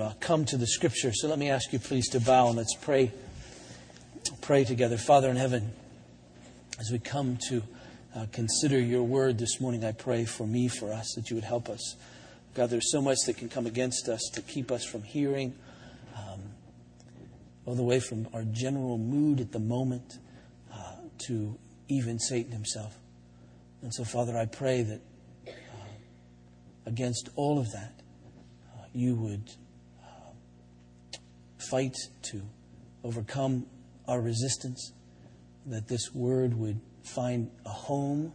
uh, come to the scripture. So let me ask you please to bow and let's pray pray together. Father in heaven, as we come to uh, consider your word this morning, I pray for me, for us, that you would help us. God, there's so much that can come against us to keep us from hearing, um, all the way from our general mood at the moment uh, to even Satan himself. And so, Father, I pray that uh, against all of that, uh, you would fight to overcome our resistance, that this word would find a home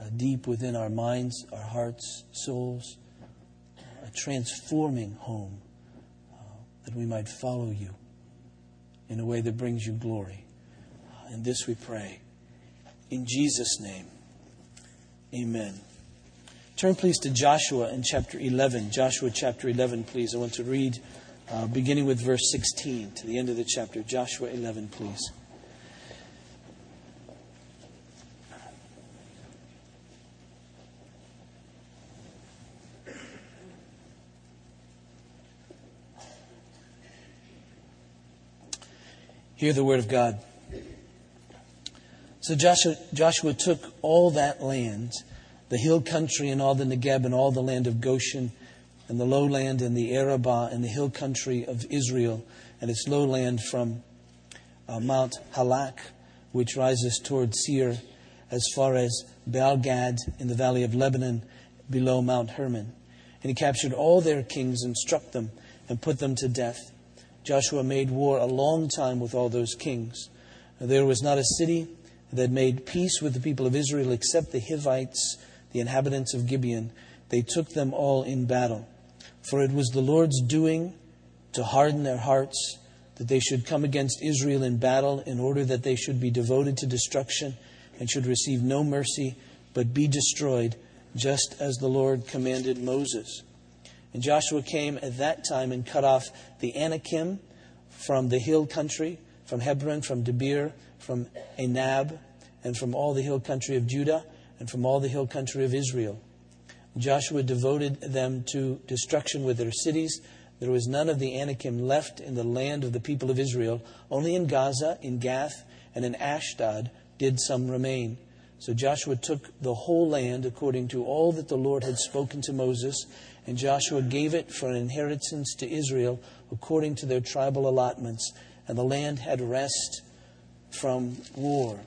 uh, deep within our minds, our hearts, souls, a transforming home, uh, that we might follow you in a way that brings you glory. Uh, and this we pray. In Jesus' name, amen. Turn, please, to Joshua in chapter 11. Joshua chapter 11, please. I want to read uh, beginning with verse 16 to the end of the chapter. Joshua 11, please. Hear the word of God. So Joshua, Joshua took all that land, the hill country and all the Negeb and all the land of Goshen and the lowland and the Arabah and the hill country of Israel and its lowland from uh, Mount Halak, which rises toward Seir, as far as Baalgad in the valley of Lebanon below Mount Hermon. And he captured all their kings and struck them and put them to death. Joshua made war a long time with all those kings. There was not a city that made peace with the people of Israel except the Hivites, the inhabitants of Gibeon. They took them all in battle. For it was the Lord's doing to harden their hearts, that they should come against Israel in battle, in order that they should be devoted to destruction and should receive no mercy, but be destroyed, just as the Lord commanded Moses. And Joshua came at that time and cut off the Anakim from the hill country, from Hebron, from Debir, from Anab, and from all the hill country of Judah, and from all the hill country of Israel Joshua devoted them to destruction with their cities. There was none of the Anakim left in the land of the people of Israel. Only in Gaza, in Gath, and in Ashdod did some remain. So Joshua took the whole land according to all that the Lord had spoken to Moses, and Joshua gave it for an inheritance to Israel according to their tribal allotments. And the land had rest from war.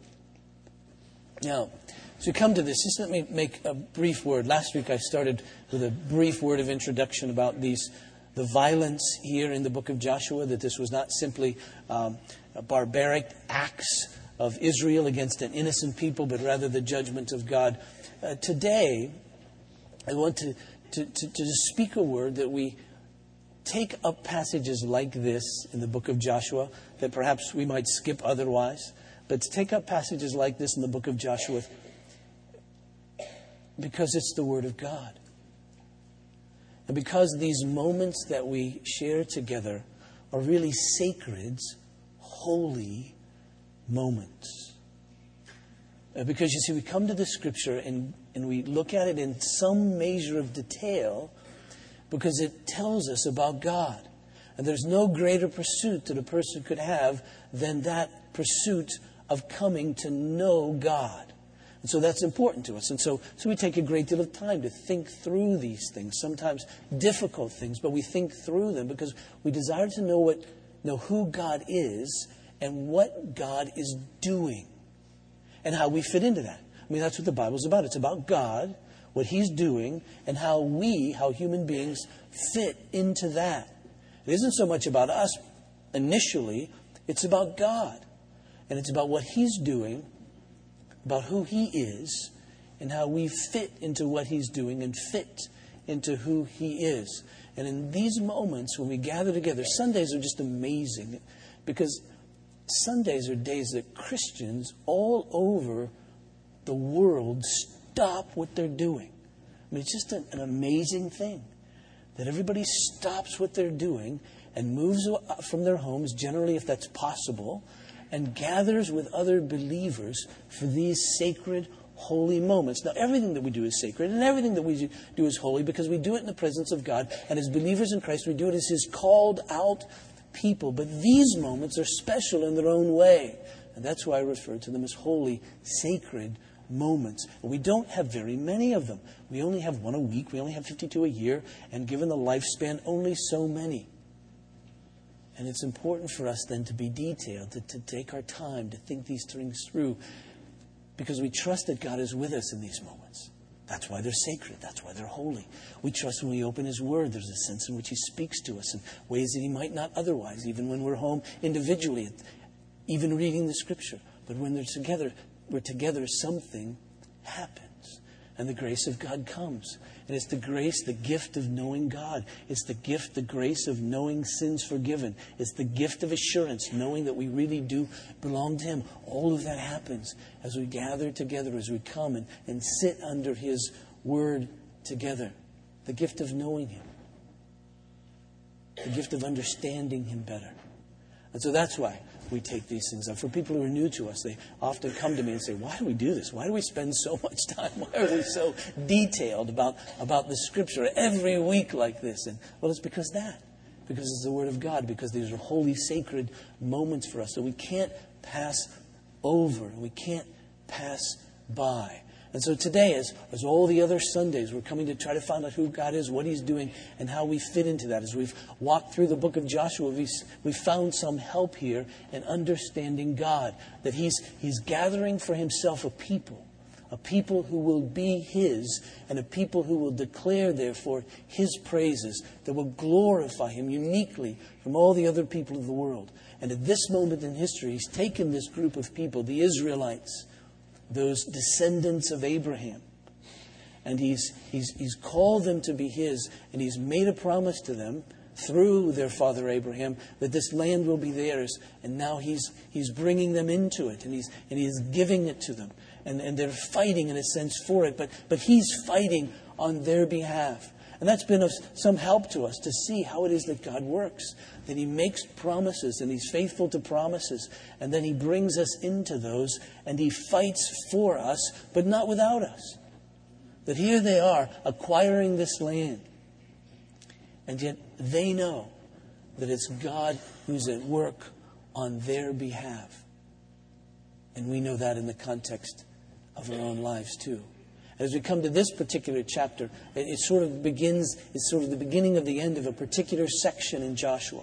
Now, so we come to this. Just let me make a brief word. Last week I started with a brief word of introduction about these, the violence here in the book of Joshua, that this was not simply um, barbaric acts of Israel against an innocent people, but rather the judgment of God. Uh, today, I want to, to, to, to speak a word that we take up passages like this in the book of Joshua that perhaps we might skip otherwise, but to take up passages like this in the book of Joshua because it's the Word of God. And because these moments that we share together are really sacred, holy moments. Uh, because you see, we come to the Scripture and, and we look at it in some measure of detail because it tells us about God. And there's no greater pursuit that a person could have than that pursuit of coming to know God. And so that's important to us. And so, so we take a great deal of time to think through these things, sometimes difficult things, but we think through them because we desire to know what know who God is and what God is doing and how we fit into that. I mean, that's what the Bible's about. It's about God, what He's doing, and how we, how human beings, fit into that. It isn't so much about us initially, it's about God. And it's about what He's doing about who He is and how we fit into what He's doing and fit into who He is. And in these moments when we gather together, Sundays are just amazing because Sundays are days that Christians all over the world stop what they're doing. I mean, it's just an, an amazing thing that everybody stops what they're doing and moves from their homes, generally, if that's possible, and gathers with other believers for these sacred, holy moments. Now, everything that we do is sacred, and everything that we do is holy because we do it in the presence of God. And as believers in Christ, we do it as His called out people. But these moments are special in their own way. And that's why I refer to them as holy, sacred moments. We don't have very many of them. We only have one a week, we only have 52 a year, and given the lifespan, only so many. And it's important for us then to be detailed, to, to take our time to think these things through, because we trust that God is with us in these moments. That's why they're sacred. That's why they're holy. We trust when we open His Word, there's a sense in which He speaks to us in ways that He might not otherwise, even when we're home individually, even reading the Scripture. But when they're together, we're together, something happens. And the grace of God comes. And it's the grace, the gift of knowing God. It's the gift, the grace of knowing sins forgiven. It's the gift of assurance, knowing that we really do belong to Him. All of that happens as we gather together, as we come and, and sit under His Word together. The gift of knowing Him, the gift of understanding Him better. And so that's why we take these things up. For people who are new to us, they often come to me and say, Why do we do this? Why do we spend so much time? Why are we so detailed about, about the scripture every week like this? And well, it's because that. Because it's the Word of God, because these are holy, sacred moments for us that we can't pass over, we can't pass by. And so today, as, as all the other Sundays, we're coming to try to find out who God is, what He's doing, and how we fit into that. As we've walked through the book of Joshua, we've, we've found some help here in understanding God. That he's, he's gathering for Himself a people, a people who will be His, and a people who will declare, therefore, His praises, that will glorify Him uniquely from all the other people of the world. And at this moment in history, He's taken this group of people, the Israelites, those descendants of Abraham. And he's, he's, he's called them to be his, and he's made a promise to them through their father Abraham that this land will be theirs. And now he's, he's bringing them into it, and he's, and he's giving it to them. And, and they're fighting, in a sense, for it, but, but he's fighting on their behalf. And that's been of some help to us to see how it is that God works. That He makes promises and He's faithful to promises. And then He brings us into those and He fights for us, but not without us. That here they are acquiring this land. And yet they know that it's God who's at work on their behalf. And we know that in the context of our own lives too. As we come to this particular chapter, it, it sort of begins, it's sort of the beginning of the end of a particular section in Joshua.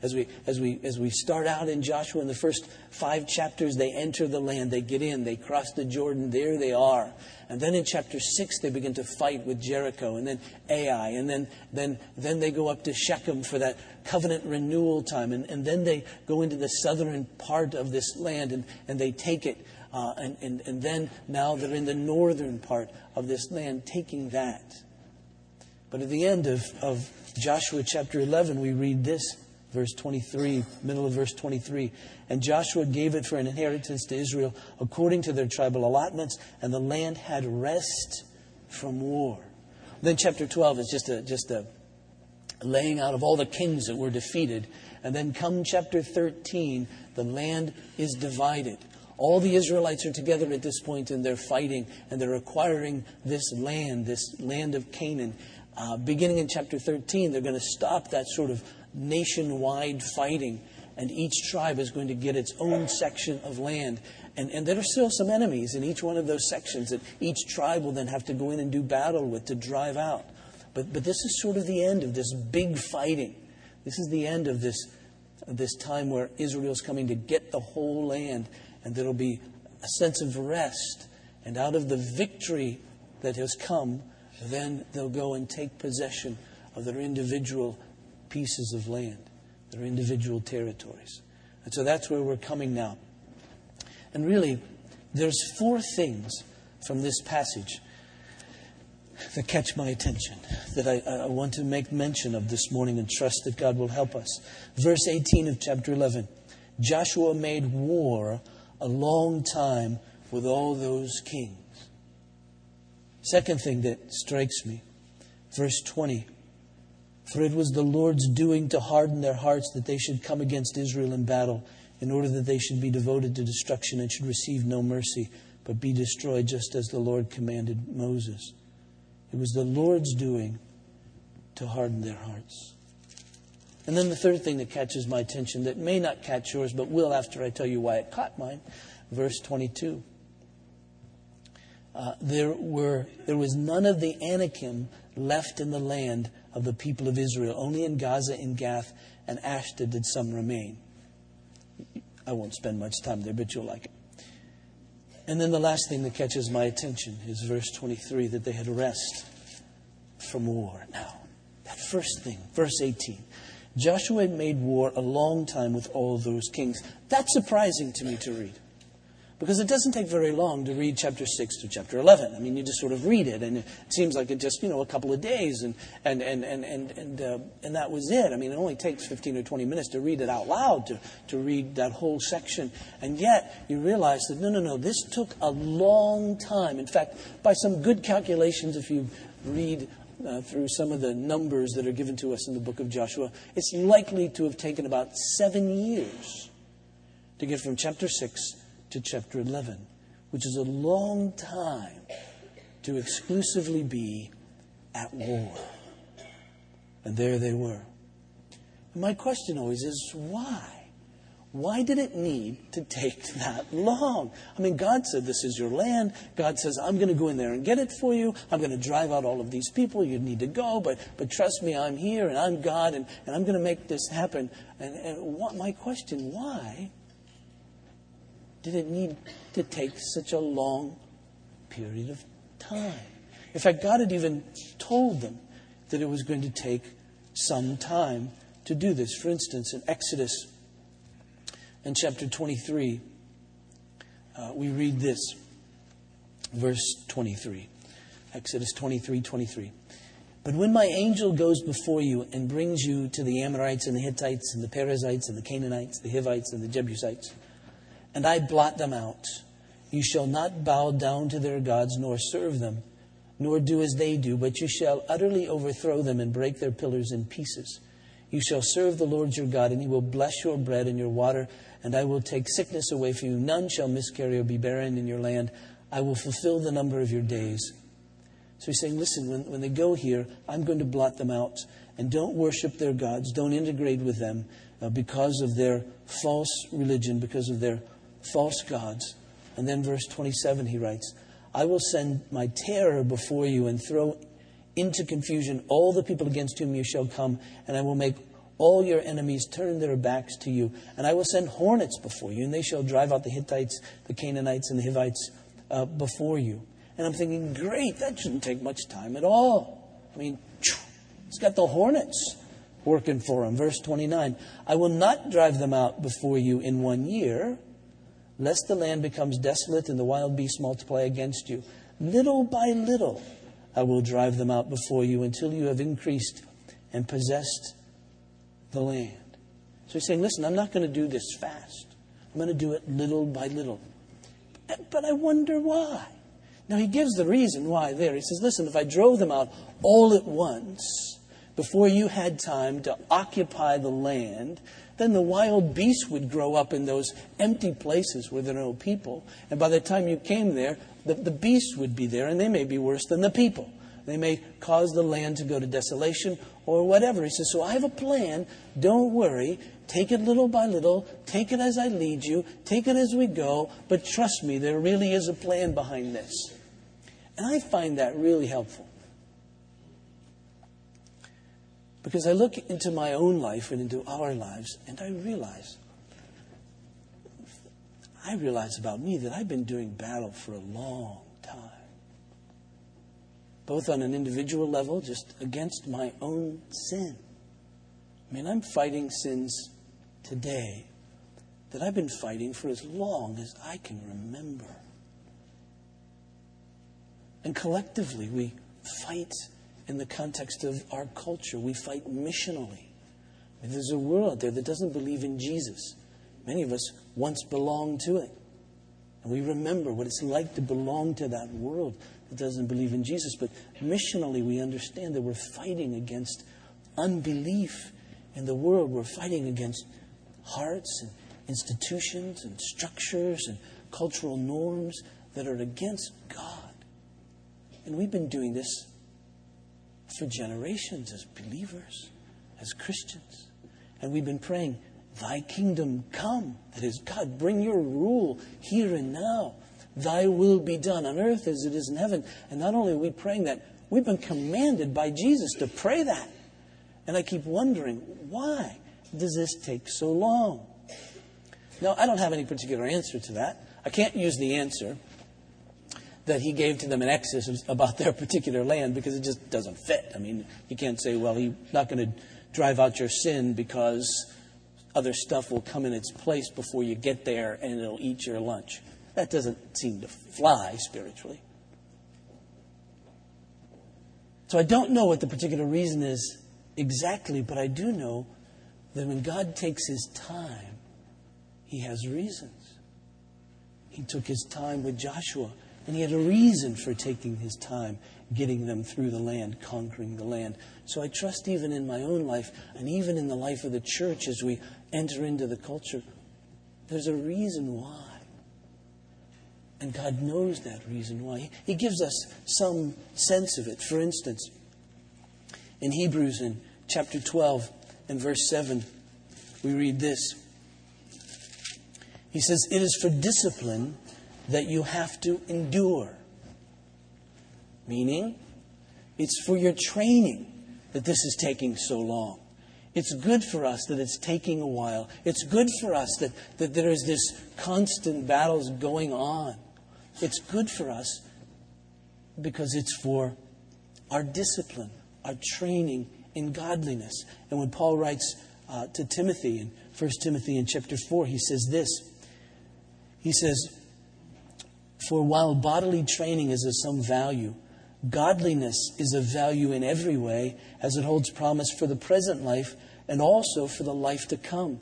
As we, as, we, as we start out in Joshua, in the first five chapters, they enter the land, they get in, they cross the Jordan, there they are. And then in chapter 6, they begin to fight with Jericho, and then Ai, and then, then, then they go up to Shechem for that covenant renewal time, and, and then they go into the southern part of this land, and, and they take it. Uh, and, and, and then now they're in the northern part of this land, taking that. But at the end of, of Joshua chapter 11, we read this, verse 23, middle of verse 23. And Joshua gave it for an inheritance to Israel according to their tribal allotments, and the land had rest from war. Then chapter 12 is just a, just a laying out of all the kings that were defeated. And then come chapter 13, the land is divided. All the Israelites are together at this point and they're fighting and they're acquiring this land, this land of Canaan. Uh, beginning in chapter 13, they're going to stop that sort of nationwide fighting and each tribe is going to get its own section of land. And, and there are still some enemies in each one of those sections that each tribe will then have to go in and do battle with to drive out. But, but this is sort of the end of this big fighting. This is the end of this, this time where Israel's coming to get the whole land and there'll be a sense of rest. And out of the victory that has come, then they'll go and take possession of their individual pieces of land, their individual territories. And so that's where we're coming now. And really, there's four things from this passage that catch my attention, that I, I, want to make mention of this morning and trust that God will help us. Verse 18 of chapter 11 Joshua made war a long time with all those kings. Second thing that strikes me, verse 20. For it was the Lord's doing to harden their hearts that they should come against Israel in battle, in order that they should be devoted to destruction and should receive no mercy, but be destroyed just as the Lord commanded Moses. It was the Lord's doing to harden their hearts. And then the third thing that catches my attention, that may not catch yours, but will after I tell you why it caught mine, verse 22. Uh, there, were, there was none of the Anakim left in the land of the people of Israel. Only in Gaza, in Gath, and Ashdod did some remain. I won't spend much time there, but you'll like it. And then the last thing that catches my attention is verse 23 that they had rest from war. Now, that first thing, verse 18. Joshua had made war a long time with all those kings. That's surprising to me to read. Because it doesn't take very long to read chapter 6 to chapter 11. I mean, you just sort of read it, and it seems like it just, you know, a couple of days, and, and, and, and, and, and, uh, and that was it. I mean, it only takes 15 or 20 minutes to read it out loud, to, to read that whole section. And yet, you realize that, no, no, no, this took a long time. In fact, by some good calculations, if you read uh, through some of the numbers that are given to us in the book of Joshua, it's likely to have taken about seven years to get from chapter 6 to chapter 11, which is a long time to exclusively be at war. And there they were. And my question always is why? Why did it need to take that long? I mean, God said, This is your land. God says, I'm going to go in there and get it for you. I'm going to drive out all of these people. You need to go, but, but trust me, I'm here and I'm God and, and I'm going to make this happen. And, and what, my question, why did it need to take such a long period of time? In fact, God had even told them that it was going to take some time to do this. For instance, in Exodus in chapter 23, uh, we read this, verse 23. Exodus 23 23. But when my angel goes before you and brings you to the Amorites and the Hittites and the Perizzites and the Canaanites, the Hivites and the Jebusites, and I blot them out. You shall not bow down to their gods nor serve them, nor do as they do, but you shall utterly overthrow them and break their pillars in pieces. You shall serve the Lord your God, and he will bless your bread and your water, and I will take sickness away from you. None shall miscarry or be barren in your land. I will fulfill the number of your days. So he's saying, listen, when, when they go here, I'm going to blot them out. And don't worship their gods. Don't integrate with them uh, because of their false religion, because of their false gods. And then, verse 27, he writes, I will send my terror before you and throw into confusion all the people against whom you shall come, and I will make all your enemies turn their backs to you. And I will send hornets before you, and they shall drive out the Hittites, the Canaanites, and the Hivites uh, before you. And I'm thinking, great, that shouldn't take much time at all. I mean, he's got the hornets working for him. Verse 29 I will not drive them out before you in one year lest the land becomes desolate and the wild beasts multiply against you. Little by little, I will drive them out before you until you have increased and possessed the land. So he's saying, listen, I'm not going to do this fast. I'm going to do it little by little. But I wonder why. Now, he gives the reason why there. He says, listen, if I drove them out all at once, before you had time to occupy the land, then the wild beasts would grow up in those empty places where there are no people. And by the time you came there, the, the beasts would be there, and they may be worse than the people. They may cause the land to go to desolation or whatever. He says, So I have a plan. Don't worry. Take it little by little. Take it as I lead you. Take it as we go. But trust me, there really is a plan behind this. And I find that really helpful. Because I look into my own life and into our lives, and I realize, I realize about me that I've been doing battle for a long time. Both on an individual level, just against my own sin. I mean, I'm fighting sins today that I've been fighting for as long as I can remember. And collectively, we fight in the context of our culture. We fight missionally. I mean, There's a world out there that doesn't believe in Jesus. Many of us once belonged to it. And we remember what it's like to belong to that world that doesn't believe in Jesus. But missionally, we understand that we're fighting against unbelief in the world. We're fighting against hearts and institutions and structures and cultural norms that are against God. And we've been doing this for generations as believers, as Christians. And we've been praying, Thy kingdom come. That is, God, bring your rule here and now. Thy will be done on earth as it is in heaven. And not only are we praying that, we've been commanded by Jesus to pray that. And I keep wondering, why does this take so long? Now, I don't have any particular answer to that. I can't use the answer that he gave to them in Exodus about their particular land because it just doesn't fit. I mean, you can't say, well, he's not going to drive out your sin because other stuff will come in its place before you get there and it'll eat your lunch. That doesn't seem to fly spiritually. So I don't know what the particular reason is exactly, but I do know that when God takes his time, he has reasons. He took his time with Joshua, and he had a reason for taking his time getting them through the land, conquering the land. So I trust even in my own life, and even in the life of the church as we enter into the culture, there's a reason why. And God knows that reason why. He gives us some sense of it. For instance, in Hebrews in chapter 12 and verse 7, we read this. He says, It is for discipline that you have to endure. Meaning, it's for your training that this is taking so long. It's good for us that it's taking a while. It's good for us that, that there is this constant battles going on. It's good for us because it's for our discipline, our training in godliness. And when Paul writes uh, to Timothy in 1 Timothy in chapter 4, he says this. He says, For while bodily training is of some value, godliness is of value in every way, as it holds promise for the present life and also for the life to come.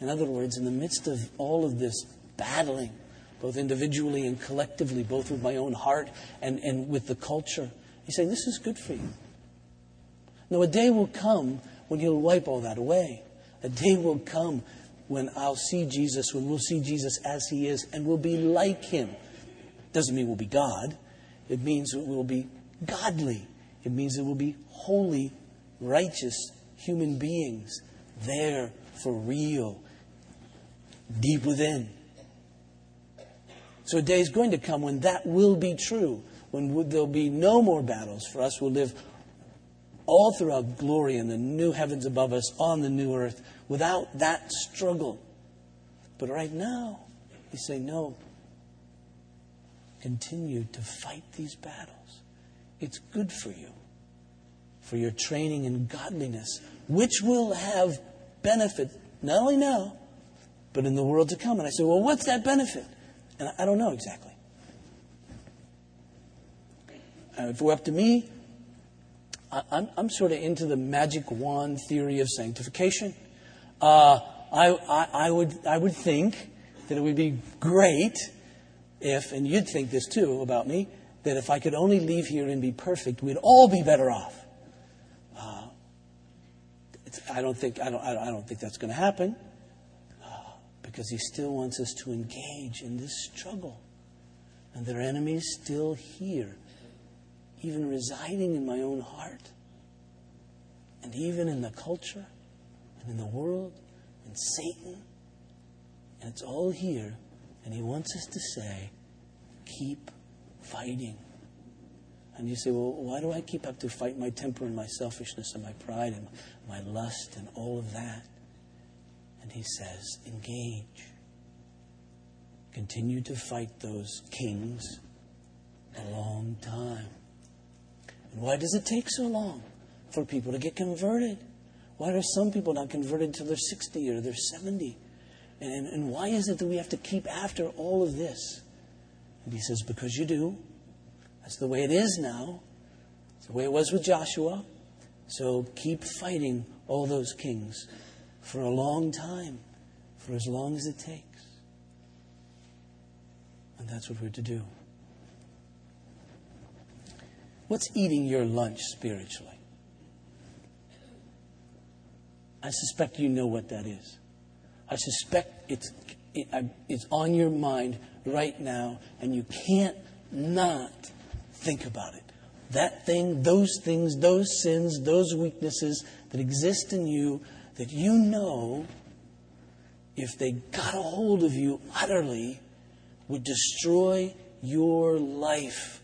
In other words, in the midst of all of this battling, both individually and collectively, both with my own heart and, and with the culture, he's saying, This is good for you. Now, a day will come when he'll wipe all that away. A day will come when I'll see Jesus, when we'll see Jesus as he is, and we'll be like him. Doesn't mean we'll be God. It means it will be godly. It means it will be holy, righteous human beings there for real, deep within. So a day is going to come when that will be true, when there'll be no more battles for us. We'll live all throughout glory in the new heavens above us, on the new earth, without that struggle. But right now, you say, no. Continue to fight these battles. It's good for you, for your training in godliness, which will have benefit not only now, but in the world to come. And I say, well, what's that benefit? And I don't know exactly. Uh, if it were up to me, I'm, I'm sort of into the magic wand theory of sanctification. Uh, I, I, I, would, I would think that it would be great if, and you'd think this too about me, that if I could only leave here and be perfect, we'd all be better off. Uh, I don't think I don't, I don't think that's going to happen uh, because he still wants us to engage in this struggle, and there are enemies still here even residing in my own heart, and even in the culture, and in the world, and Satan. And it's all here, and he wants us to say, keep fighting. And you say, well, why do I keep up to fight my temper and my selfishness and my pride and my lust and all of that? And he says, engage. Continue to fight those kings a long time. And why does it take so long for people to get converted? Why are some people not converted until they're 60 or they're 70? And, and why is it that we have to keep after all of this? And he says, Because you do. That's the way it is now. It's the way it was with Joshua. So keep fighting all those kings for a long time, for as long as it takes. And that's what we're to do. What's eating your lunch spiritually? I suspect you know what that is. I suspect it's it's on your mind right now, and you can't not think about it. That thing, those things, those sins, those weaknesses that exist in you that you know, if they got a hold of you utterly, would destroy your life.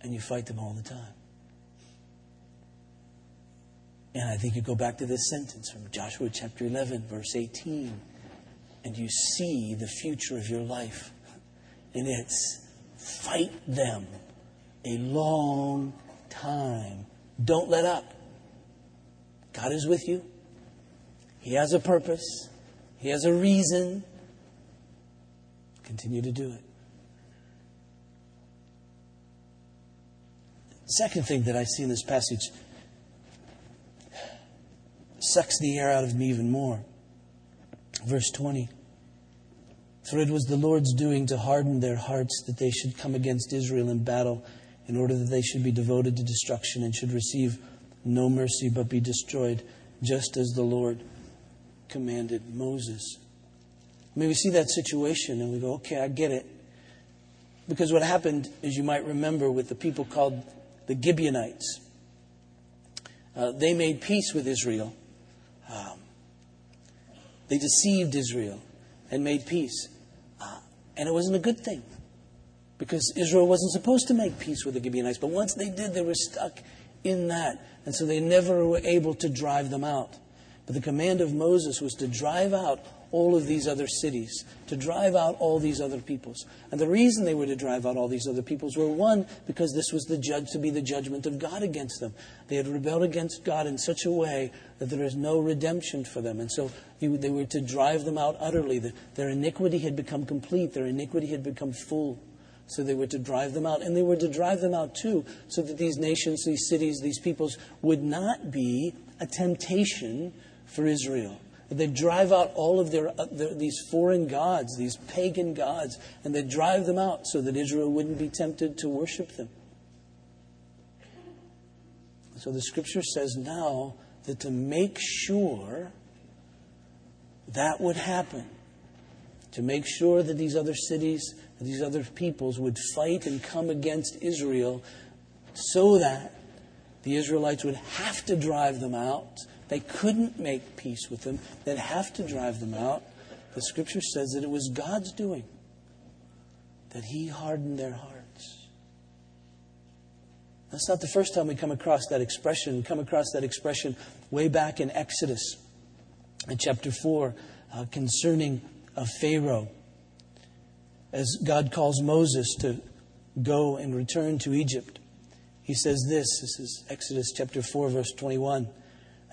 And you fight them all the time. And I think you go back to this sentence from Joshua chapter 11, verse 18, and you see the future of your life. And it's fight them a long time. Don't let up. God is with you. He has a purpose. He has a reason. Continue to do it. Second thing that I see in this passage sucks the air out of me even more. Verse 20. For it was the Lord's doing to harden their hearts that they should come against Israel in battle, in order that they should be devoted to destruction and should receive no mercy but be destroyed, just as the Lord commanded Moses. I mean, we see that situation and we go, okay, I get it. Because what happened, as you might remember, with the people called the Gibeonites, uh, they made peace with Israel um, they deceived Israel and made peace. Uh, and it wasn't a good thing because Israel wasn't supposed to make peace with the Gibeonites. But once they did, they were stuck in that. And so they never were able to drive them out. But the command of Moses was to drive out all of these other cities, to drive out all these other peoples. And the reason they were to drive out all these other peoples were one, because this was the judge to be the judgment of God against them. They had rebelled against God in such a way that there is no redemption for them. And so they were to drive them out utterly. Their iniquity had become complete, their iniquity had become full. So they were to drive them out. And they were to drive them out too, so that these nations, these cities, these peoples would not be a temptation for Israel. They drive out all of their, uh, their, these foreign gods, these pagan gods, and they drive them out so that Israel wouldn't be tempted to worship them. So the scripture says now that to make sure that would happen, to make sure that these other cities, these other peoples would fight and come against Israel so that the Israelites would have to drive them out they couldn't make peace with them. They'd have to drive them out. The scripture says that it was God's doing, that He hardened their hearts. That's not the first time we come across that expression. We come across that expression way back in Exodus, in chapter 4, uh, concerning a Pharaoh. As God calls Moses to go and return to Egypt, he says this. This is Exodus chapter 4, verse 21.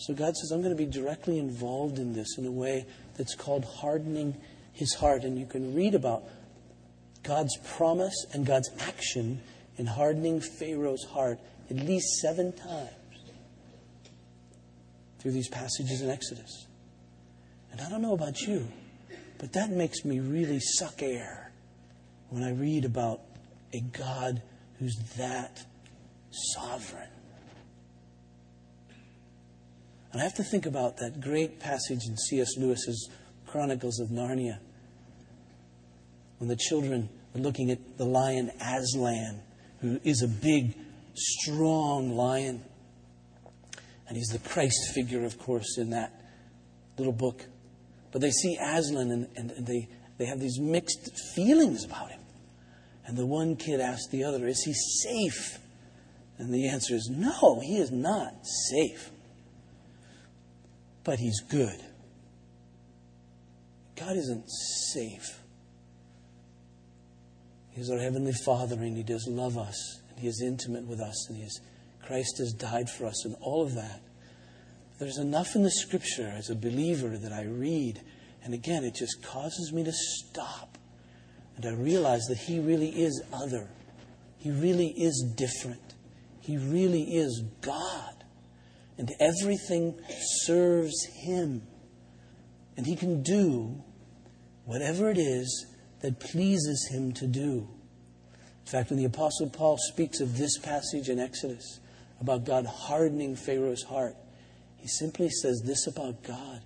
So God says, I'm going to be directly involved in this in a way that's called hardening his heart. And you can read about God's promise and God's action in hardening Pharaoh's heart at least seven times through these passages in Exodus. And I don't know about you, but that makes me really suck air when I read about a God who's that sovereign. And I have to think about that great passage in C.S. Lewis's Chronicles of Narnia when the children are looking at the lion Aslan, who is a big, strong lion. And he's the Christ figure, of course, in that little book. But they see Aslan and, and they, they have these mixed feelings about him. And the one kid asks the other, Is he safe? And the answer is, No, he is not safe but He's good. God isn't safe. He's our Heavenly Father and He does love us and He is intimate with us and he is, Christ has died for us and all of that. there's enough in the scripture as a believer that I read, and again, it just causes me to stop. And I realize that He really is other. He really is different. He really is God. And everything serves Him. And He can do whatever it is that pleases Him to do. In fact, when the Apostle Paul speaks of this passage in Exodus about God hardening Pharaoh's heart, he simply says this about God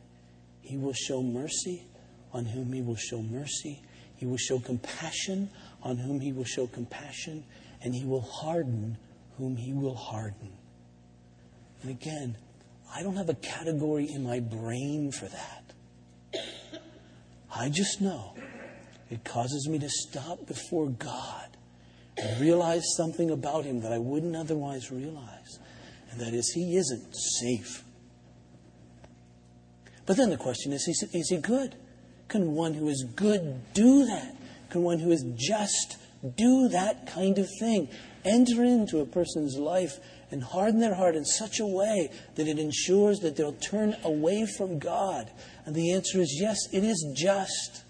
He will show mercy on whom He will show mercy, He will show compassion on whom He will show compassion, and He will harden whom He will harden. And again, I don't have a category in my brain for that. I just know it causes me to stop before God and realize something about Him that I wouldn't otherwise realize. And that is, He isn't safe. But then the question is, is, is He good? Can one who is good do that? Can one who is just do that kind of thing? Enter into a person's life and harden their heart in such a way that it ensures that they'll turn away from God? And the answer is yes, it is just.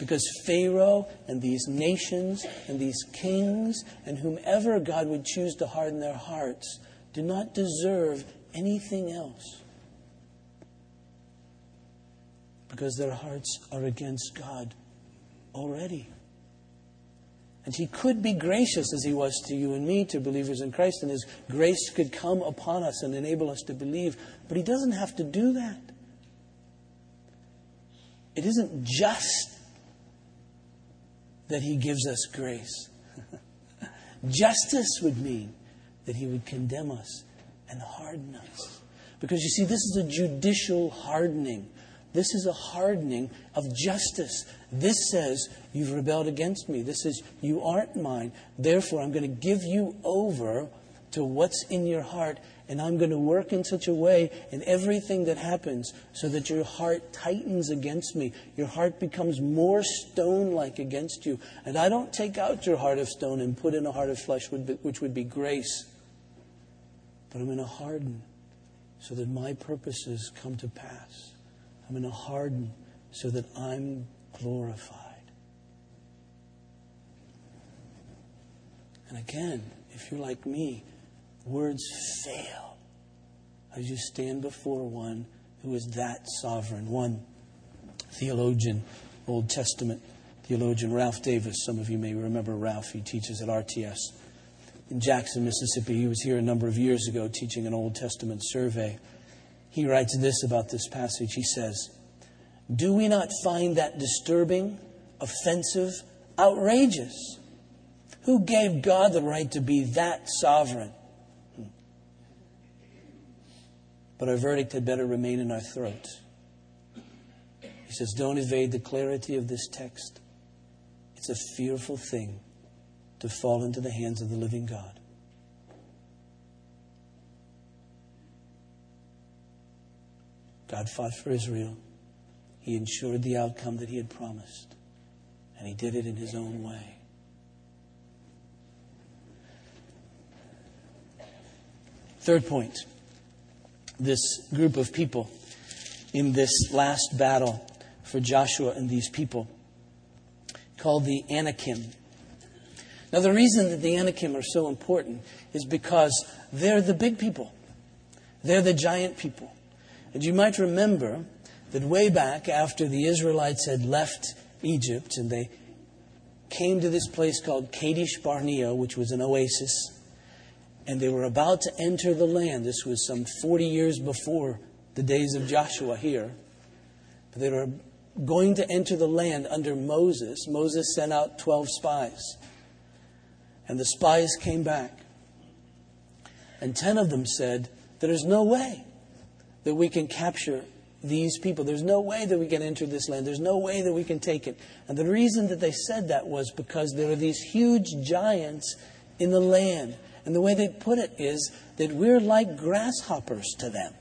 Because Pharaoh and these nations and these kings and whomever God would choose to harden their hearts do not deserve anything else. Because their hearts are against God already. And He could be gracious as He was to you and me, to believers in Christ, and His grace could come upon us and enable us to believe. But He doesn't have to do that. It isn't just that he gives us grace. Justice would mean that he would condemn us and harden us. Because you see, this is a judicial hardening. This is a hardening of justice. This says, You've rebelled against me. This says, You aren't mine. Therefore, I'm going to give you over to what's in your heart and I'm going to work in such a way in everything that happens so that your heart tightens against me. Your heart becomes more stone like against you. And I don't take out your heart of stone and put in a heart of flesh, which would be grace. But I'm going to harden so that my purposes come to pass. I'm going to harden so that I'm glorified. And again, if you're like me, Words fail as you stand before one who is that sovereign. One theologian, Old Testament theologian, Ralph Davis. Some of you may remember Ralph. He teaches at RTS in Jackson, Mississippi. He was here a number of years ago teaching an Old Testament survey. He writes this about this passage. He says, Do we not find that disturbing, offensive, outrageous? Who gave God the right to be that sovereign? but our verdict had better remain in our throats. He says, Don't evade the clarity of this text. It's a fearful thing to fall into the hands of the living God. God fought for Israel. He ensured the outcome that he had promised, and he did it in his own way. Third point this group of people in this last battle for Joshua and these people called the Anakim. Now, the reason that the Anakim are so important is because they're the big people, they're the giant people. And you might remember that way back after the Israelites had left Egypt and they came to this place called Kadesh Barnea, which was an oasis and they were about to enter the land. This was some 40 years before the days of Joshua here. They were going to enter the land under Moses. Moses sent out 12 spies. And the spies came back. And 10 of them said, There's no way that we can capture these people. There's no way that we can enter this land. There's no way that we can take it. And the reason that they said that was because there are these huge giants in the land. And the way they put it is that we're like grasshoppers to them.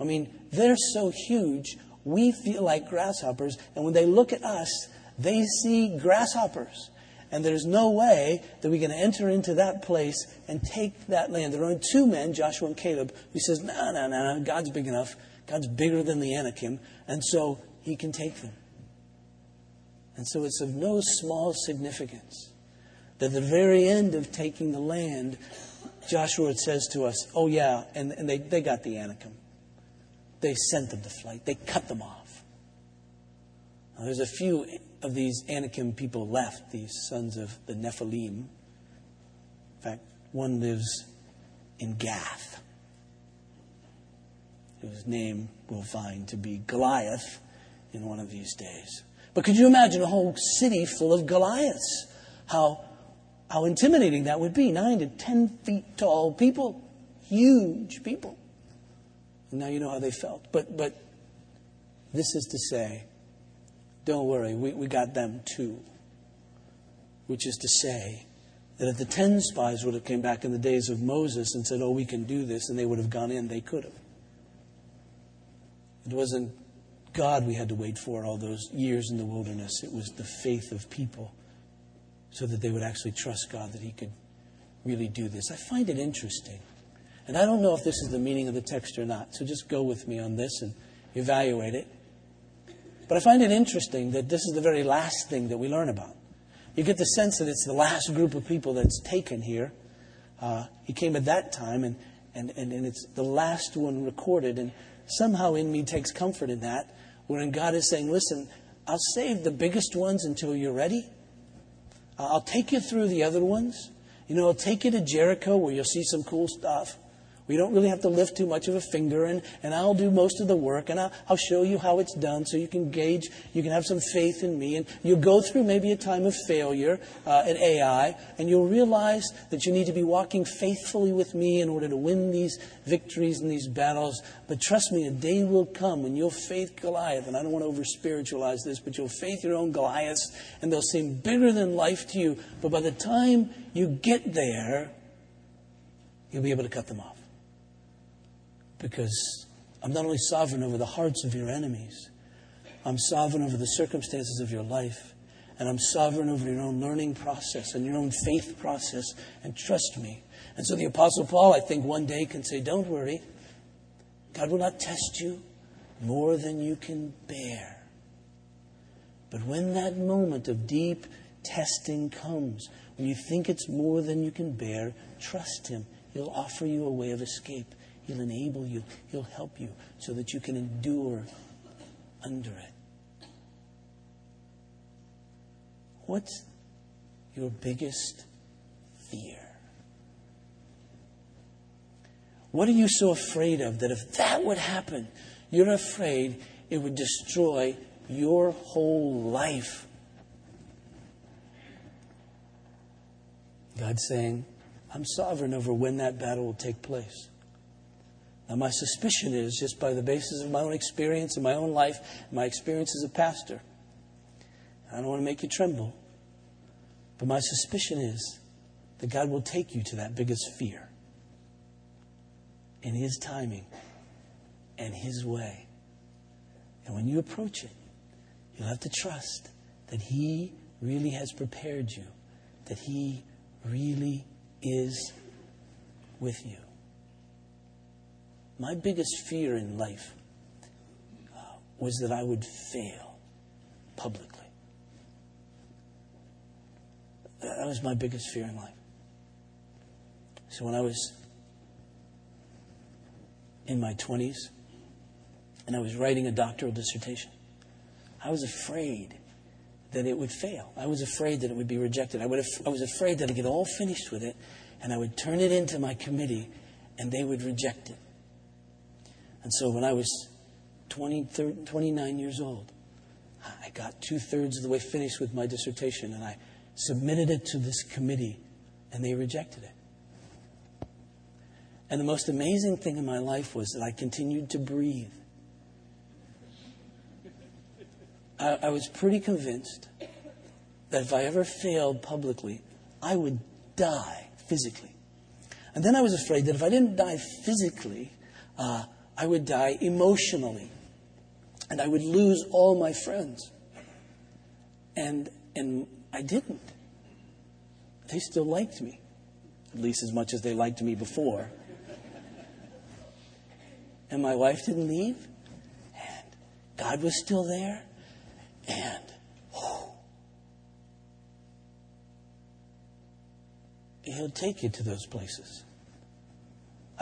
I mean, they're so huge, we feel like grasshoppers. And when they look at us, they see grasshoppers. And there's no way that we're going to enter into that place and take that land. There are only two men, Joshua and Caleb, who says, no, no, no, no, God's big enough. God's bigger than the Anakim, and so he can take them. And so it's of no small significance that at the very end of taking the land, Joshua says to us, Oh, yeah, and, and they, they got the Anakim. They sent them to flight, they cut them off. Now, there's a few of these Anakim people left, these sons of the Nephilim. In fact, one lives in Gath, whose name we'll find to be Goliath in one of these days. But could you imagine a whole city full of Goliaths? How, how intimidating that would be. Nine to ten feet tall people, huge people. And now you know how they felt. But, but this is to say, don't worry, we, we got them too. Which is to say, that if the ten spies would have came back in the days of Moses and said, oh, we can do this, and they would have gone in, they could have. It wasn't God we had to wait for all those years in the wilderness. It was the faith of people so that they would actually trust God that He could really do this. I find it interesting. And I don't know if this is the meaning of the text or not, so just go with me on this and evaluate it. But I find it interesting that this is the very last thing that we learn about. You get the sense that it's the last group of people that's taken here. Uh, he came at that time, and, and, and, and it's the last one recorded. And somehow in me takes comfort in that wherein God is saying, listen, I'll save the biggest ones until you're ready. I'll take you through the other ones. You know, I'll take you to Jericho where you'll see some cool stuff. We don't really have to lift too much of a finger, and, and I'll do most of the work, and I'll, I'll show you how it's done so you can gauge, you can have some faith in me. And you'll go through maybe a time of failure uh, at Ai, and you'll realize that you need to be walking faithfully with me in order to win these victories and these battles. But trust me, a day will come when you'll faith Goliath, and I don't want to over spiritualize this, but you'll faith your own Goliaths, and they'll seem bigger than life to you. But by the time you get there, you'll be able to cut them off because I'm not only sovereign over the hearts of your enemies, I'm sovereign over the circumstances of your life. And I'm sovereign over your own learning process and your own faith process. And trust me. And so the Apostle Paul, I think, one day can say, Don't worry. God will not test you more than you can bear. But when that moment of deep testing comes, when you think it's more than you can bear, trust Him. He'll offer you a way of escape. He'll enable you, He'll help you so that you can endure under it. What's your biggest fear? What are you so afraid of that if that would happen, you're afraid it would destroy your whole life? God's saying, I'm sovereign over when that battle will take place. Now, my suspicion is just by the basis of my own experience in my own life, my experience as a pastor. I don't want to make you tremble, but my suspicion is that God will take you to that biggest fear in His timing and His way. And when you approach it, you'll have to trust that He really has prepared you, that He really is with you. My biggest fear in life uh, was that I would fail publicly. That was my biggest fear in life. So when I was in my 20s and I was writing a doctoral dissertation, I was afraid that it would fail. I was afraid that it would be rejected. I, would have, I was afraid that I'd get all finished with it and I would turn it into my committee and they would reject it. And so when I was 20, 30, 29 years old, I got two thirds of the way finished with my dissertation and I submitted it to this committee and they rejected it. And the most amazing thing in my life was that I continued to breathe. I, I was pretty convinced that if I ever failed publicly, I would die physically. And then I was afraid that if I didn't die physically, uh, I would die emotionally. And I would lose all my friends. And, and I didn't. they still liked me, at least as much as they liked me before. And my wife didn't leave, and God was still there, and oh, He'll take you to those places.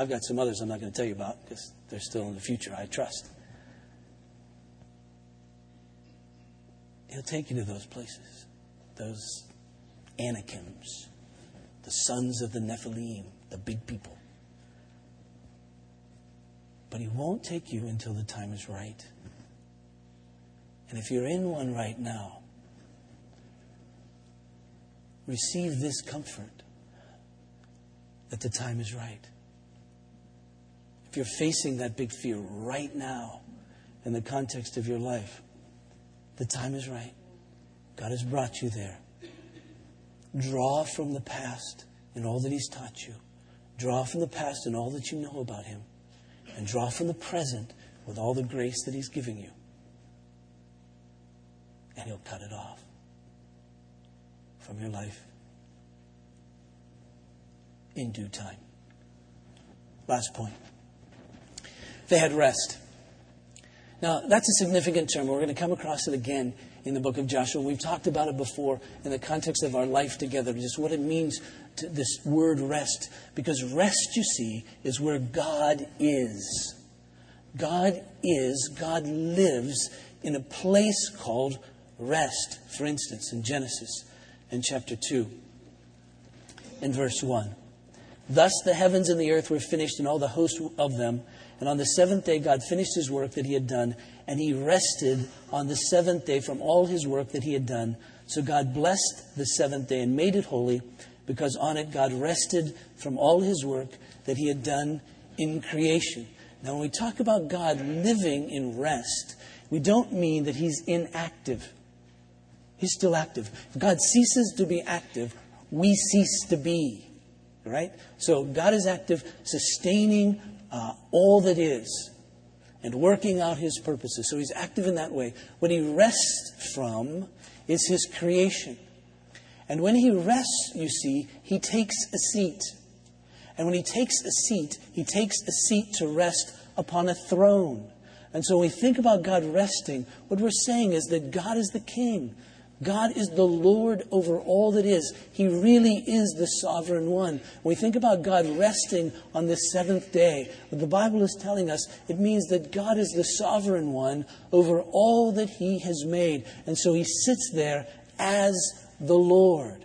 I've got some others I'm not going to tell you about because they're still in the future, I trust. He'll take you to those places, those Anakims, the sons of the Nephilim, the big people. But He won't take you until the time is right. And if you're in one right now, receive this comfort that the time is right. If you're facing that big fear right now in the context of your life, the time is right. God has brought you there. Draw from the past in all that He's taught you. Draw from the past in all that you know about Him. And draw from the present with all the grace that He's giving you. And He'll cut it off from your life in due time. Last point. They had rest. Now, that's a significant term. We're going to come across it again in the book of Joshua. We've talked about it before in the context of our life together, just what it means to this word rest. Because rest, you see, is where God is. God is, God lives in a place called rest. For instance, in Genesis in chapter 2, in verse 1. Thus the heavens and the earth were finished, and all the host of them. And on the seventh day, God finished his work that he had done, and he rested on the seventh day from all his work that he had done. So God blessed the seventh day and made it holy, because on it God rested from all his work that he had done in creation. Now, when we talk about God living in rest, we don't mean that he's inactive. He's still active. If God ceases to be active, we cease to be. Right? So God is active, sustaining uh, all that is and working out his purposes. So he's active in that way. What he rests from is his creation. And when he rests, you see, he takes a seat. And when he takes a seat, he takes a seat to rest upon a throne. And so when we think about God resting, what we're saying is that God is the king. God is the Lord over all that is. He really is the sovereign one. When we think about God resting on the seventh day, what the Bible is telling us, it means that God is the sovereign one over all that He has made. And so He sits there as the Lord,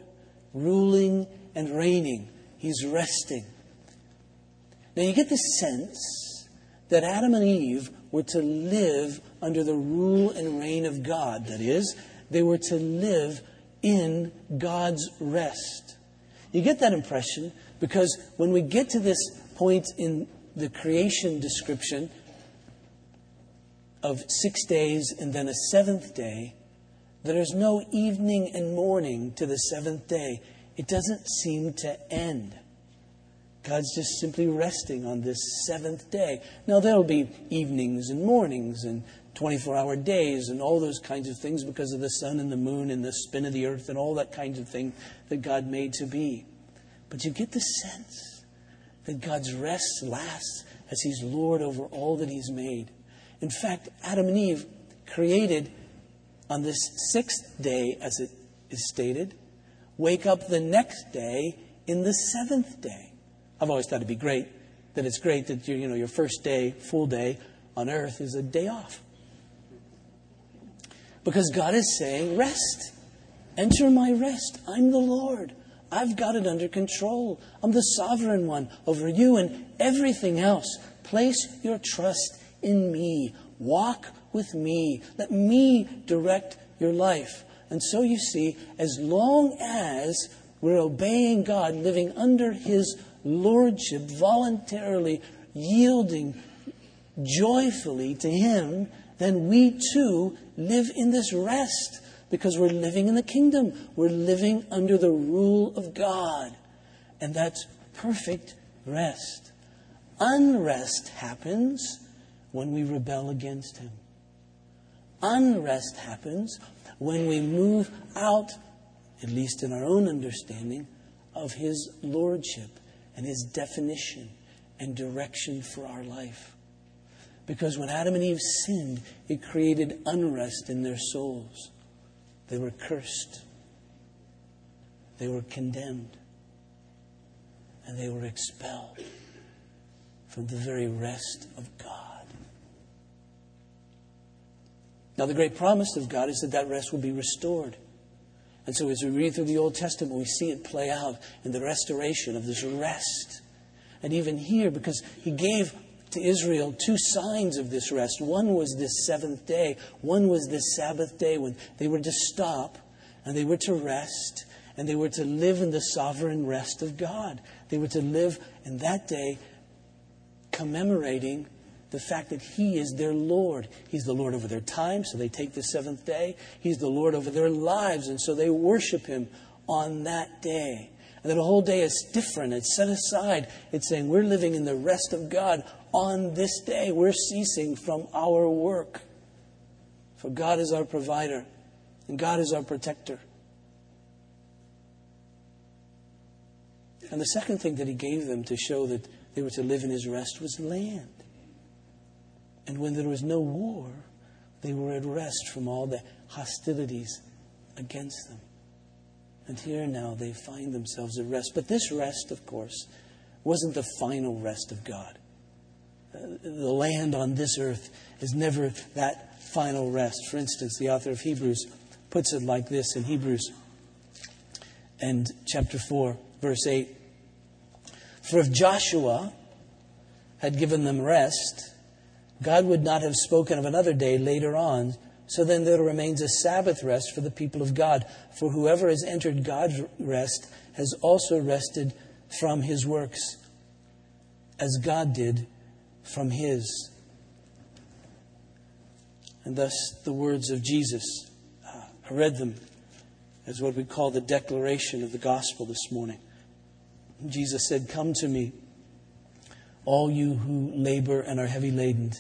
ruling and reigning. He's resting. Now you get the sense that Adam and Eve were to live under the rule and reign of God. That is, they were to live in God's rest. You get that impression because when we get to this point in the creation description of six days and then a seventh day, there is no evening and morning to the seventh day. It doesn't seem to end. God's just simply resting on this seventh day. Now, there'll be evenings and mornings and 24 hour days and all those kinds of things because of the sun and the moon and the spin of the earth and all that kinds of thing that God made to be. But you get the sense that God's rest lasts as He's Lord over all that He's made. In fact, Adam and Eve created on this sixth day, as it is stated, wake up the next day in the seventh day. I've always thought it'd be great that it's great that you know your first day, full day on earth is a day off. Because God is saying, rest. Enter my rest. I'm the Lord. I've got it under control. I'm the sovereign one over you and everything else. Place your trust in me. Walk with me. Let me direct your life. And so you see, as long as we're obeying God, living under His lordship, voluntarily yielding joyfully to Him, then we too live in this rest because we're living in the kingdom. We're living under the rule of God. And that's perfect rest. Unrest happens when we rebel against Him. Unrest happens when we move out, at least in our own understanding, of His lordship and His definition and direction for our life. Because when Adam and Eve sinned, it created unrest in their souls. They were cursed, they were condemned, and they were expelled from the very rest of God. Now, the great promise of God is that that rest will be restored. And so, as we read through the Old Testament, we see it play out in the restoration of this rest. And even here, because He gave to Israel two signs of this rest. One was this seventh day, one was this Sabbath day when they were to stop and they were to rest and they were to live in the sovereign rest of God. They were to live in that day commemorating the fact that He is their Lord. He's the Lord over their time, so they take the seventh day. He's the Lord over their lives, and so they worship Him on that day. And that a whole day is different. It's set aside. It's saying we're living in the rest of God on this day. We're ceasing from our work. For God is our provider, and God is our protector. And the second thing that He gave them to show that they were to live in His rest was land. And when there was no war, they were at rest from all the hostilities against them. And here now they find themselves at rest. But this rest, of course, wasn't the final rest of God. The land on this earth is never that final rest. For instance, the author of Hebrews puts it like this in Hebrews and chapter 4, verse 8. For if Joshua had given them rest, God would not have spoken of another day later on. So then there remains a Sabbath rest for the people of God. For whoever has entered God's rest has also rested from his works, as God did from his. And thus the words of Jesus, uh, I read them as what we call the declaration of the gospel this morning. Jesus said, Come to me all you who labor and are heavy laden,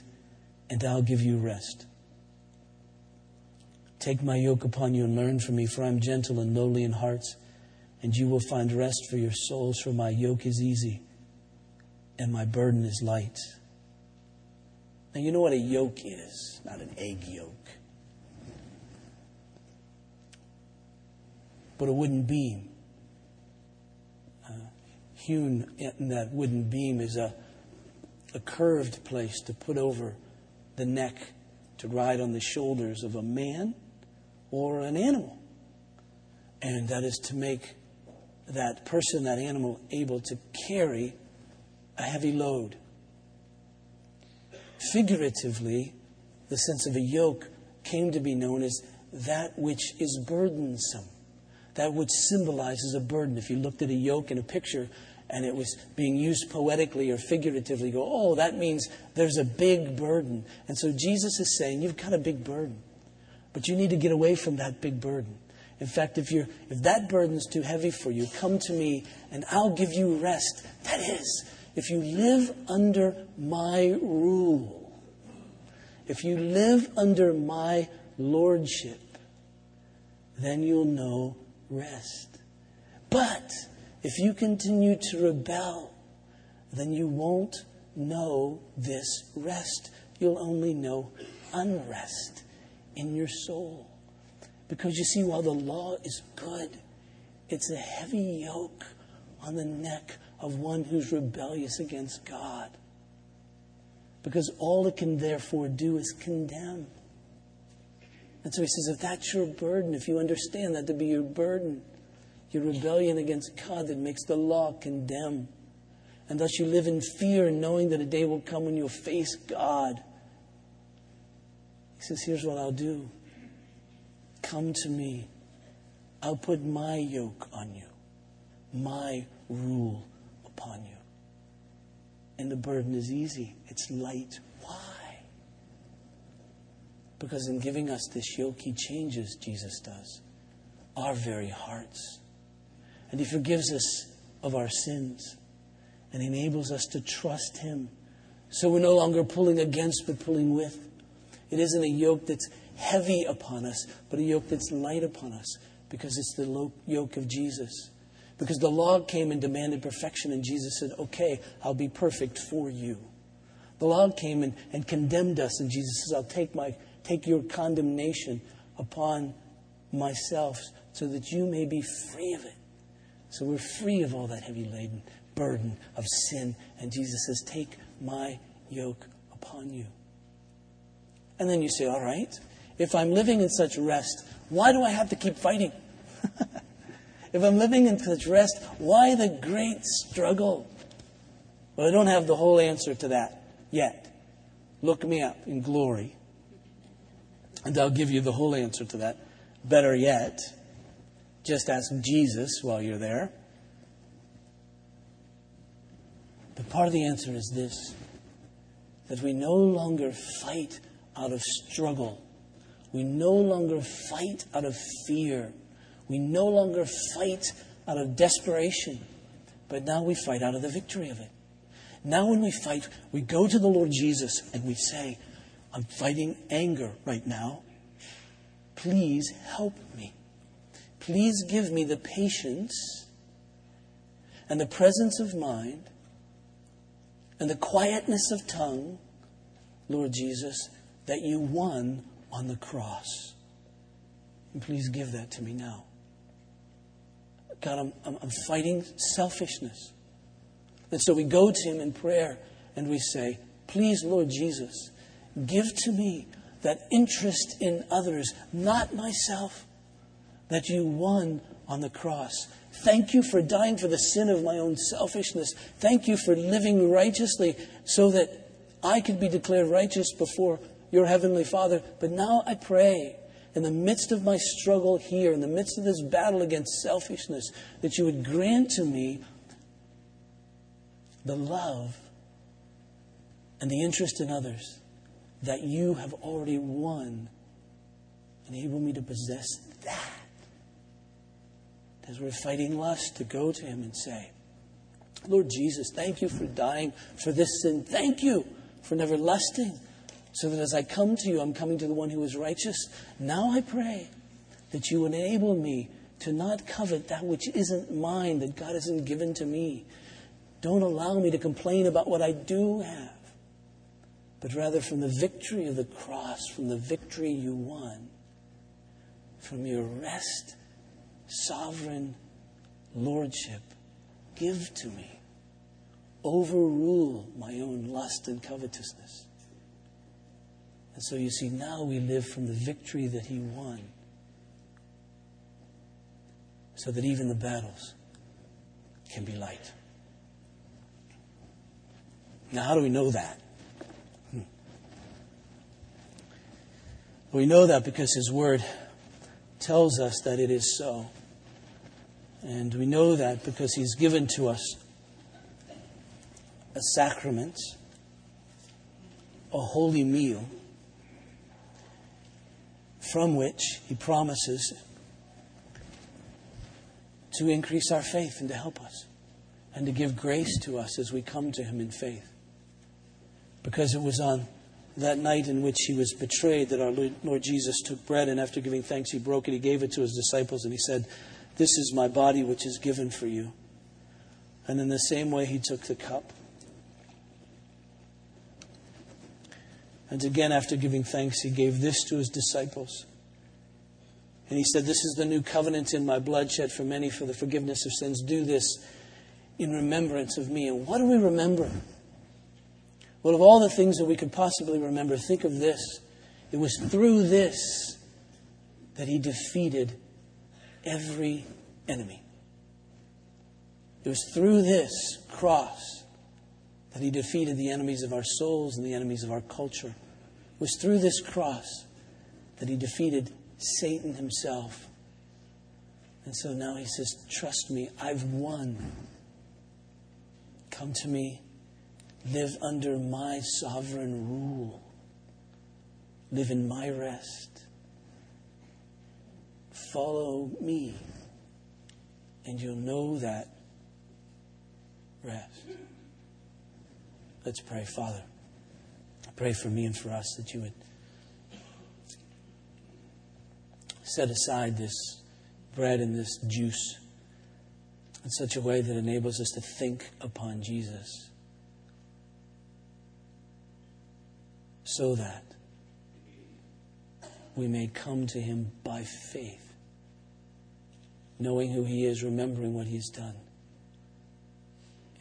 and I'll give you rest. Take my yoke upon you and learn from me, for I'm gentle and lowly in heart, and you will find rest for your souls, for my yoke is easy and my burden is light. Now, you know what a yoke is, not an egg yolk. But a wooden beam. Uh, hewn in that wooden beam is a a curved place to put over the neck to ride on the shoulders of a man or an animal. And that is to make that person, that animal, able to carry a heavy load. Figuratively, the sense of a yoke came to be known as that which is burdensome, that which symbolizes a burden. If you looked at a yoke in a picture, and it was being used poetically or figuratively, go, oh, that means there's a big burden. And so Jesus is saying, you've got a big burden, but you need to get away from that big burden. In fact, if, you're, if that burden's too heavy for you, come to me and I'll give you rest. That is, if you live under my rule, if you live under my lordship, then you'll know rest. But if you continue to rebel, then you won't know this rest. You'll only know unrest in your soul. Because you see, while the law is good, it's a heavy yoke on the neck of one who's rebellious against God. Because all it can therefore do is condemn. And so he says, if that's your burden, if you understand that to be your burden, your rebellion against God that makes the law condemn. And thus you live in fear, knowing that a day will come when you'll face God. He says, Here's what I'll do come to me. I'll put my yoke on you, my rule upon you. And the burden is easy, it's light. Why? Because in giving us this yoke, He changes, Jesus does, our very hearts. And He forgives us of our sins and enables us to trust Him. So we're no longer pulling against, but pulling with. It isn't a yoke that's heavy upon us, but a yoke that's light upon us because it's the yoke of Jesus. Because the law came and demanded perfection, and Jesus said, Okay, I'll be perfect for you. The law came and, and condemned us, and Jesus says, I'll take, my, take your condemnation upon myself so that you may be free of it. So we're free of all that heavy laden burden of sin. And Jesus says, Take my yoke upon you. And then you say, All right, if I'm living in such rest, why do I have to keep fighting? if I'm living in such rest, why the great struggle? Well, I don't have the whole answer to that yet. Look me up in glory, and I'll give you the whole answer to that. Better yet, just ask Jesus while you're there. But part of the answer is this that we no longer fight out of struggle. We no longer fight out of fear. We no longer fight out of desperation. But now we fight out of the victory of it. Now, when we fight, we go to the Lord Jesus and we say, I'm fighting anger right now. Please help me. Please give me the patience and the presence of mind and the quietness of tongue, Lord Jesus, that you won on the cross. And please give that to me now. God, I'm, I'm, I'm fighting selfishness. And so we go to Him in prayer and we say, Please, Lord Jesus, give to me that interest in others, not myself, that you won on the cross. Thank you for dying for the sin of my own selfishness. Thank you for living righteously so that I could be declared righteous before your heavenly Father. But now I pray in the midst of my struggle here, in the midst of this battle against selfishness, that you would grant to me the love and the interest in others that you have already won. Enable me to possess that as we're fighting lust, to go to Him and say, Lord Jesus, thank you for dying for this sin. Thank you for never lusting, so that as I come to you, I'm coming to the one who is righteous. Now I pray that you would enable me to not covet that which isn't mine, that God hasn't given to me. Don't allow me to complain about what I do have, but rather from the victory of the cross, from the victory you won, from your rest sovereign lordship. Give to me. Overrule my own lust and covetousness. And so you see, now we live from the victory that he won. So that even the battles can be light. Now, how do we know that? Hmm. We know that because his word tells us that it is so. And we know that because He's given to us a sacrament, a holy meal, from which He promises to increase our faith and to help us and to give grace to us as we come to Him in faith. Because it was on that night in which He was betrayed that our Lord Jesus took bread and after giving thanks, He broke it, He gave it to His disciples, and He said, this is my body which is given for you. And in the same way, he took the cup. And again, after giving thanks, he gave this to his disciples. And he said, This is the new covenant in my blood shed for many for the forgiveness of sins. Do this in remembrance of me. And what do we remember? Well, of all the things that we could possibly remember, think of this. It was through this that he defeated every enemy. It was through this cross that he defeated the enemies of our souls and the enemies of our culture. Was through this cross that he defeated Satan himself. And so now he says, Trust me, I've won. Come to me, live under my sovereign rule, live in my rest follow me, and you'll know that rest. Let's pray, Father. Pray for me and for us that you would set aside this bread and this juice in such a way that enables us to think upon Jesus so that we may come to him by faith, knowing who he is, remembering what he's done,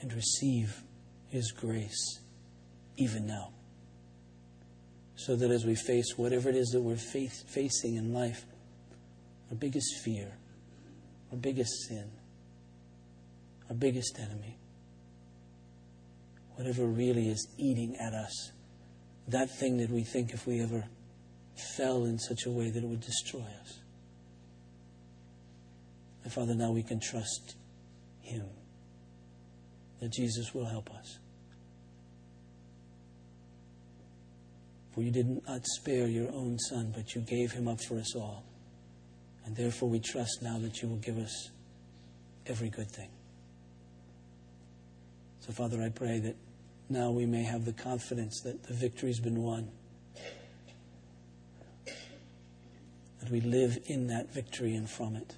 and receive his grace even now. So that as we face whatever it is that we're facing in life, our biggest fear, our biggest sin, our biggest enemy, whatever really is eating at us, that thing that we think if we ever fell in such a way that it would destroy us. And Father, now we can trust Him, that Jesus will help us. For you did not spare your own Son, but you gave Him up for us all. And therefore we trust now that you will give us every good thing. So, Father, I pray that now we may have the confidence that the victory's been won. That we live in that victory and from it.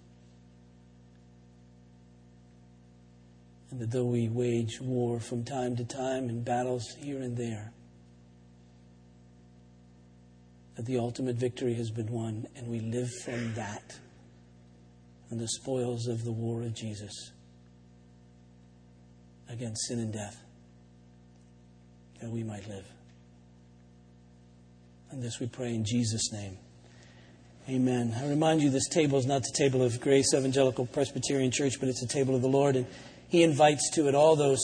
And that though we wage war from time to time in battles here and there, that the ultimate victory has been won, and we live from that and the spoils of the war of Jesus against sin and death, that we might live. And this we pray in Jesus' name. Amen. I remind you, this table is not the table of Grace Evangelical Presbyterian Church, but it's a table of the Lord. And He invites to it all those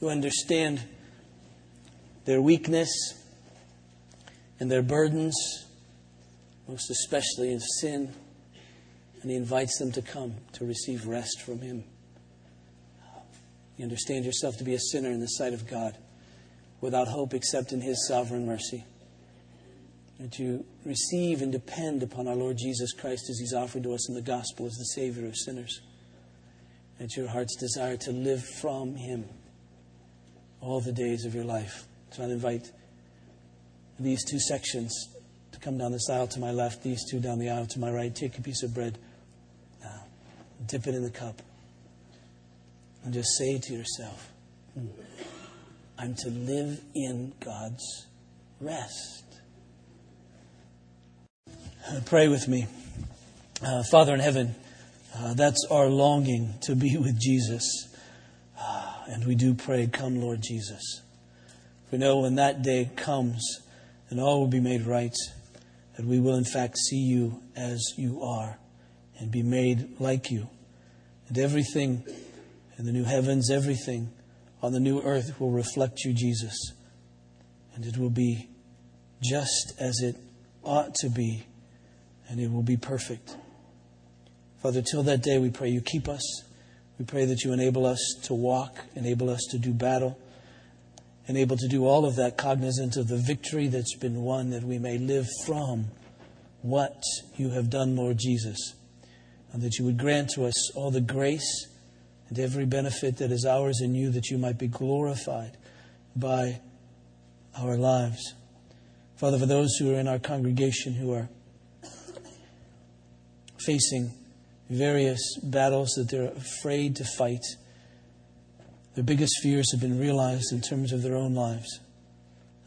who understand their weakness and their burdens, most especially of sin. And He invites them to come to receive rest from Him. You understand yourself to be a sinner in the sight of God, without hope except in His sovereign mercy. That you receive and depend upon our Lord Jesus Christ as He's offered to us in the gospel as the Savior of sinners. That your heart's desire to live from Him all the days of your life. So I invite these two sections to come down this aisle to my left, these two down the aisle to my right. Take a piece of bread, uh, dip it in the cup, and just say to yourself, I'm to live in God's rest. Uh, pray with me. Uh, Father in heaven, uh, that's our longing to be with Jesus. Uh, and we do pray, Come, Lord Jesus. We know when that day comes, and all will be made right, that we will in fact see you as you are and be made like you. And everything in the new heavens, everything on the new earth will reflect you, Jesus. And it will be just as it ought to be, and it will be perfect. Father, till that day, we pray you keep us. We pray that you enable us to walk, enable us to do battle and able to do all of that cognizant of the victory that's been won, that we may live from what you have done, Lord Jesus. And that you would grant to us all the grace and every benefit that is ours in you, that you might be glorified by our lives. Father, for those who are in our congregation who are facing various battles that they're afraid to fight, their biggest fears have been realized in terms of their own lives.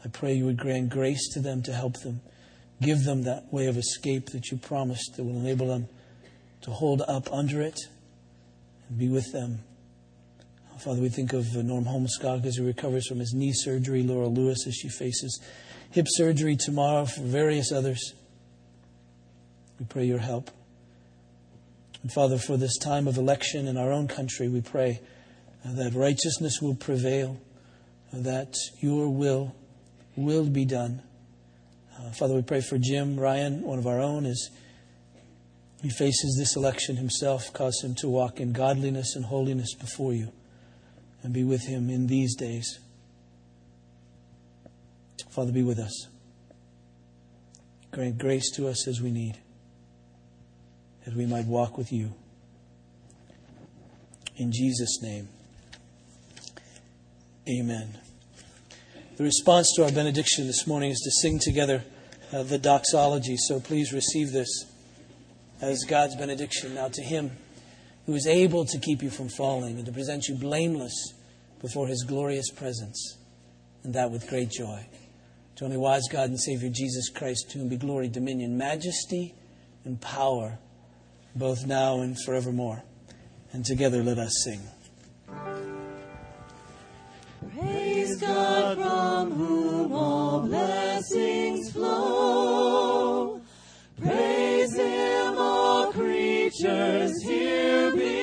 I pray you would grant grace to them to help them. Give them that way of escape that you promised that will enable them to hold up under it and be with them. Father, we think of uh, Norm Holmskog as he recovers from his knee surgery, Laura Lewis as she faces hip surgery tomorrow, for various others. We pray your help. And Father, for this time of election in our own country, we pray that righteousness will prevail, that your will will be done. Uh, Father, we pray for Jim Ryan, one of our own, as he faces this election himself. Cause him to walk in godliness and holiness before you and be with him in these days. Father, be with us. Grant grace to us as we need, that we might walk with you. In Jesus' name. Amen. The response to our benediction this morning is to sing together uh, the doxology. So please receive this as God's benediction. Now to Him who is able to keep you from falling and to present you blameless before his glorious presence, and that with great joy. To only wise God and Savior Jesus Christ, to whom be glory, dominion, majesty, and power, both now and forevermore. And together let us sing. God from whom all blessings flow. Praise Him, all creatures here below.